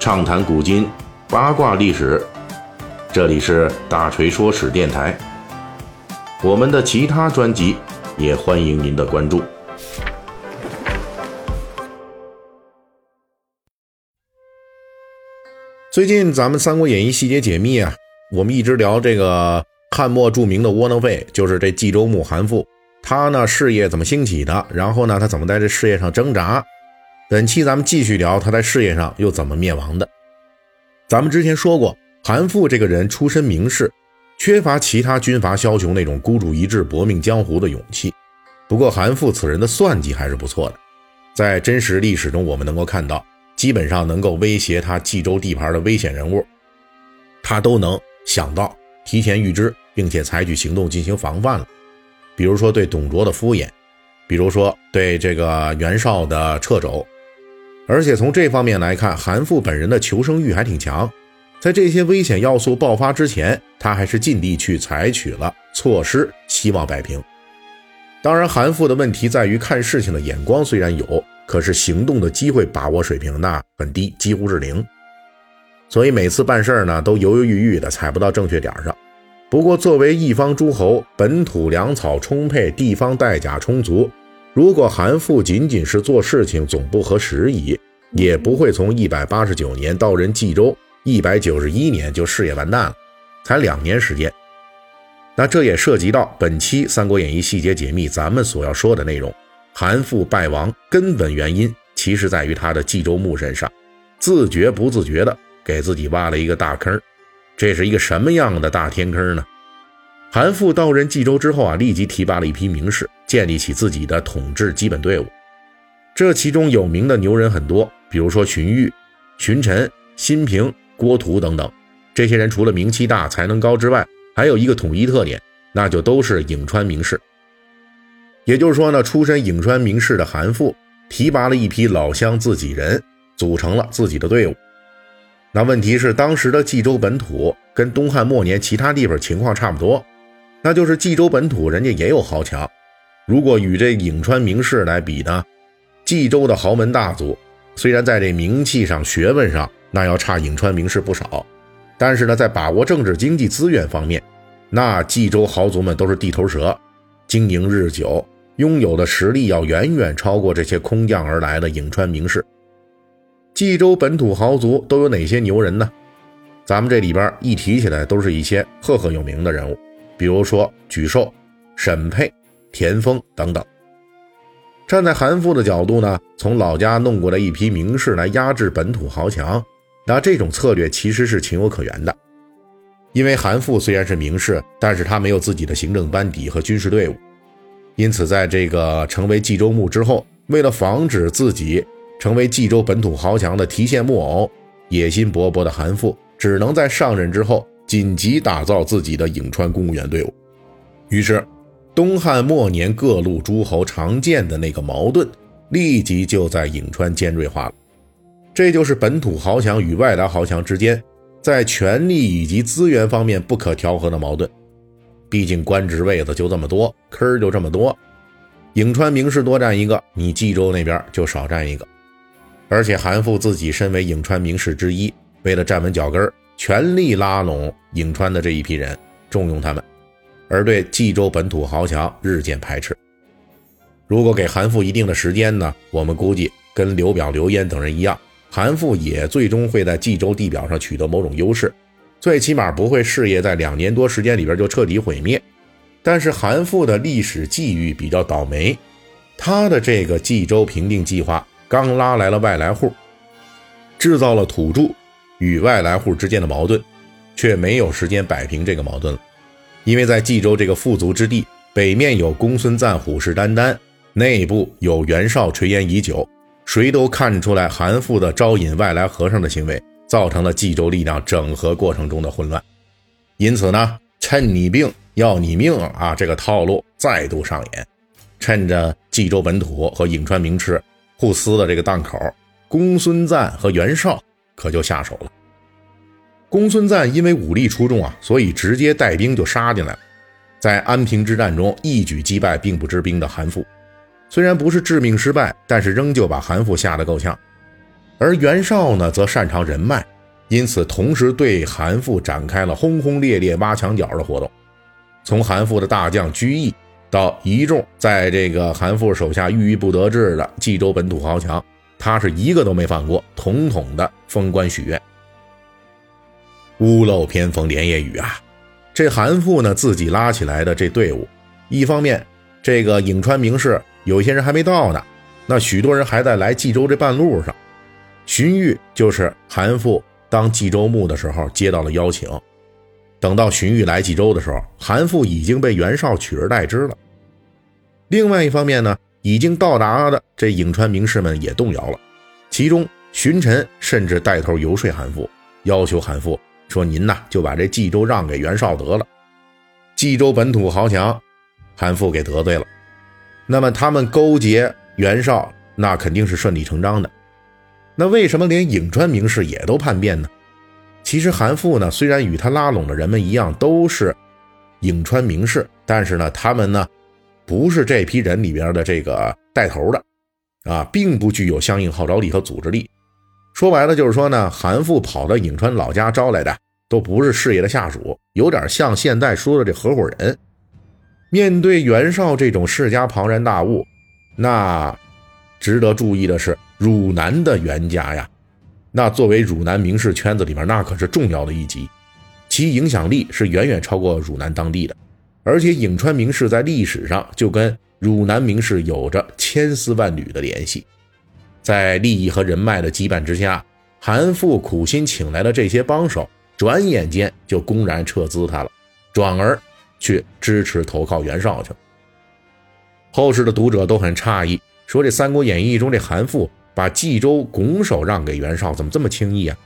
畅谈古今，八卦历史。这里是大锤说史电台。我们的其他专辑也欢迎您的关注。最近咱们《三国演义》细节解密啊，我们一直聊这个汉末著名的窝囊废，就是这冀州牧韩馥。他呢事业怎么兴起的？然后呢他怎么在这事业上挣扎？本期咱们继续聊他在事业上又怎么灭亡的。咱们之前说过，韩馥这个人出身名士，缺乏其他军阀枭雄那种孤注一掷搏命江湖的勇气。不过韩馥此人的算计还是不错的，在真实历史中我们能够看到，基本上能够威胁他冀州地盘的危险人物，他都能想到、提前预知，并且采取行动进行防范了。比如说对董卓的敷衍，比如说对这个袁绍的掣肘，而且从这方面来看，韩馥本人的求生欲还挺强，在这些危险要素爆发之前，他还是尽力去采取了措施，希望摆平。当然，韩馥的问题在于看事情的眼光虽然有，可是行动的机会把握水平那很低，几乎是零，所以每次办事儿呢都犹犹豫豫的，踩不到正确点上。不过，作为一方诸侯，本土粮草充沛，地方带甲充足。如果韩馥仅仅是做事情总不合时宜，也不会从一百八十九年到任冀州，一百九十一年就事业完蛋了，才两年时间。那这也涉及到本期《三国演义》细节解密咱们所要说的内容。韩馥败亡根本原因，其实在于他的冀州牧身上，自觉不自觉的给自己挖了一个大坑。这是一个什么样的大天坑呢？韩馥到任冀州之后啊，立即提拔了一批名士，建立起自己的统治基本队伍。这其中有名的牛人很多，比如说荀彧、荀臣、辛平、郭图等等。这些人除了名气大、才能高之外，还有一个统一特点，那就都是颍川名士。也就是说呢，出身颍川名士的韩馥提拔了一批老乡自己人，组成了自己的队伍。那问题是，当时的冀州本土跟东汉末年其他地方情况差不多，那就是冀州本土人家也有豪强。如果与这颍川名士来比呢，冀州的豪门大族虽然在这名气上、学问上那要差颍川名士不少，但是呢，在把握政治经济资源方面，那冀州豪族们都是地头蛇，经营日久，拥有的实力要远远超过这些空降而来的颍川名士。冀州本土豪族都有哪些牛人呢？咱们这里边一提起来，都是一些赫赫有名的人物，比如说沮授、沈佩、田丰等等。站在韩馥的角度呢，从老家弄过来一批名士来压制本土豪强，那这种策略其实是情有可原的。因为韩馥虽然是名士，但是他没有自己的行政班底和军事队伍，因此在这个成为冀州牧之后，为了防止自己。成为冀州本土豪强的提线木偶，野心勃勃的韩馥只能在上任之后紧急打造自己的颍川公务员队伍。于是，东汉末年各路诸侯常见的那个矛盾，立即就在颍川尖锐化了。这就是本土豪强与外来豪强之间在权力以及资源方面不可调和的矛盾。毕竟官职位子就这么多，坑儿就这么多，颍川名士多占一个，你冀州那边就少占一个。而且韩馥自己身为颍川名士之一，为了站稳脚跟全力拉拢颍川的这一批人，重用他们，而对冀州本土豪强日渐排斥。如果给韩馥一定的时间呢，我们估计跟刘表、刘焉等人一样，韩馥也最终会在冀州地表上取得某种优势，最起码不会事业在两年多时间里边就彻底毁灭。但是韩馥的历史际遇比较倒霉，他的这个冀州平定计划。刚拉来了外来户，制造了土著与外来户之间的矛盾，却没有时间摆平这个矛盾了。因为在冀州这个富足之地，北面有公孙瓒虎视眈眈，内部有袁绍垂涎已久，谁都看出来韩馥的招引外来和尚的行为，造成了冀州力量整合过程中的混乱。因此呢，趁你病要你命啊，这个套路再度上演。趁着冀州本土和颍川名士。互撕的这个档口，公孙瓒和袁绍可就下手了。公孙瓒因为武力出众啊，所以直接带兵就杀进来了，在安平之战中一举击败并不知兵的韩馥。虽然不是致命失败，但是仍旧把韩馥吓得够呛。而袁绍呢，则擅长人脉，因此同时对韩馥展开了轰轰烈烈挖墙脚的活动。从韩馥的大将居易到一众在这个韩馥手下郁郁不得志的冀州本土豪强，他是一个都没放过，统统的封官许愿。屋漏偏逢连夜雨啊！这韩馥呢，自己拉起来的这队伍，一方面这个颍川名士有些人还没到呢，那许多人还在来冀州这半路上。荀彧就是韩馥当冀州牧的时候接到了邀请，等到荀彧来冀州的时候，韩馥已经被袁绍取而代之了。另外一方面呢，已经到达的这颍川名士们也动摇了，其中荀臣甚至带头游说韩馥，要求韩馥。说您呐，就把这冀州让给袁绍得了。冀州本土豪强，韩馥给得罪了。那么他们勾结袁绍，那肯定是顺理成章的。那为什么连颍川名士也都叛变呢？其实韩馥呢，虽然与他拉拢的人们一样都是颍川名士，但是呢，他们呢不是这批人里边的这个带头的，啊，并不具有相应号召力和组织力。说白了就是说呢，韩馥跑到颍川老家招来的都不是事业的下属，有点像现在说的这合伙人。面对袁绍这种世家庞然大物，那值得注意的是，汝南的袁家呀，那作为汝南名士圈子里面，那可是重要的一级，其影响力是远远超过汝南当地的。而且颍川名士在历史上就跟汝南名士有着千丝万缕的联系。在利益和人脉的羁绊之下，韩馥苦心请来的这些帮手，转眼间就公然撤资他了，转而去支持投靠袁绍去了。后世的读者都很诧异，说这《三国演义》中这韩馥把冀州拱手让给袁绍，怎么这么轻易啊？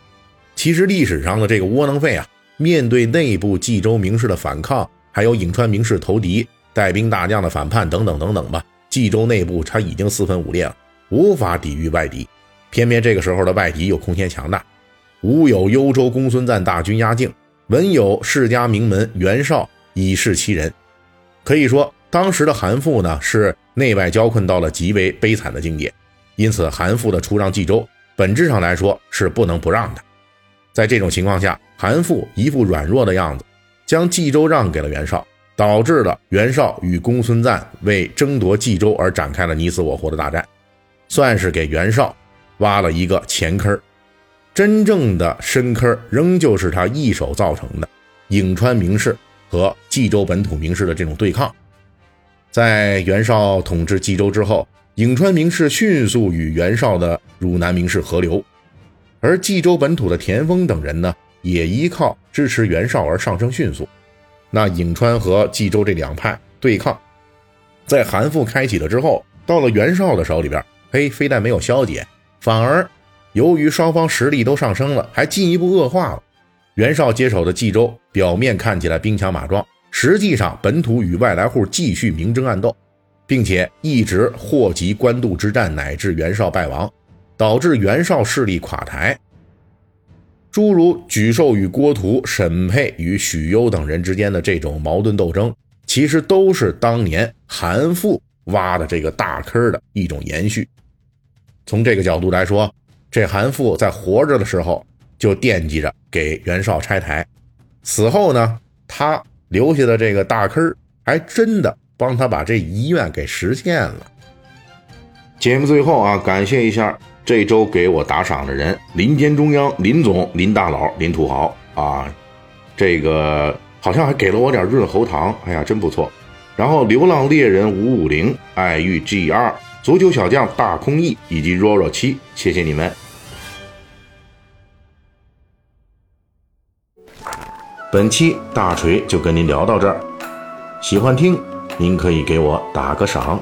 其实历史上的这个窝囊废啊，面对内部冀州名士的反抗，还有颍川名士投敌、带兵大将的反叛等等等等吧，冀州内部他已经四分五裂了。无法抵御外敌，偏偏这个时候的外敌又空前强大。吾有幽州公孙瓒大军压境，文有世家名门袁绍以示其人。可以说，当时的韩馥呢是内外交困到了极为悲惨的境界。因此，韩馥的出让冀州，本质上来说是不能不让的。在这种情况下，韩馥一副软弱的样子，将冀州让给了袁绍，导致了袁绍与公孙瓒为争夺冀州而展开了你死我活的大战。算是给袁绍挖了一个前坑真正的深坑仍旧是他一手造成的。颍川名士和冀州本土名士的这种对抗，在袁绍统治冀州之后，颍川名士迅速与袁绍的汝南名士合流，而冀州本土的田丰等人呢，也依靠支持袁绍而上升迅速。那颍川和冀州这两派对抗，在韩馥开启了之后，到了袁绍的手里边。嘿，非但没有消解，反而由于双方实力都上升了，还进一步恶化了。袁绍接手的冀州，表面看起来兵强马壮，实际上本土与外来户继续明争暗斗，并且一直祸及官渡之战，乃至袁绍败亡，导致袁绍势力垮台。诸如沮授与郭图、沈佩与许攸等人之间的这种矛盾斗争，其实都是当年韩馥挖的这个大坑的一种延续。从这个角度来说，这韩馥在活着的时候就惦记着给袁绍拆台，死后呢，他留下的这个大坑还真的帮他把这遗愿给实现了。节目最后啊，感谢一下这周给我打赏的人：林间中央林总、林大佬、林土豪啊，这个好像还给了我点润喉糖，哎呀，真不错。然后流浪猎人五五零、爱玉 G 二。足球小将大空翼以及 Roro 七，谢谢你们。本期大锤就跟您聊到这儿，喜欢听您可以给我打个赏。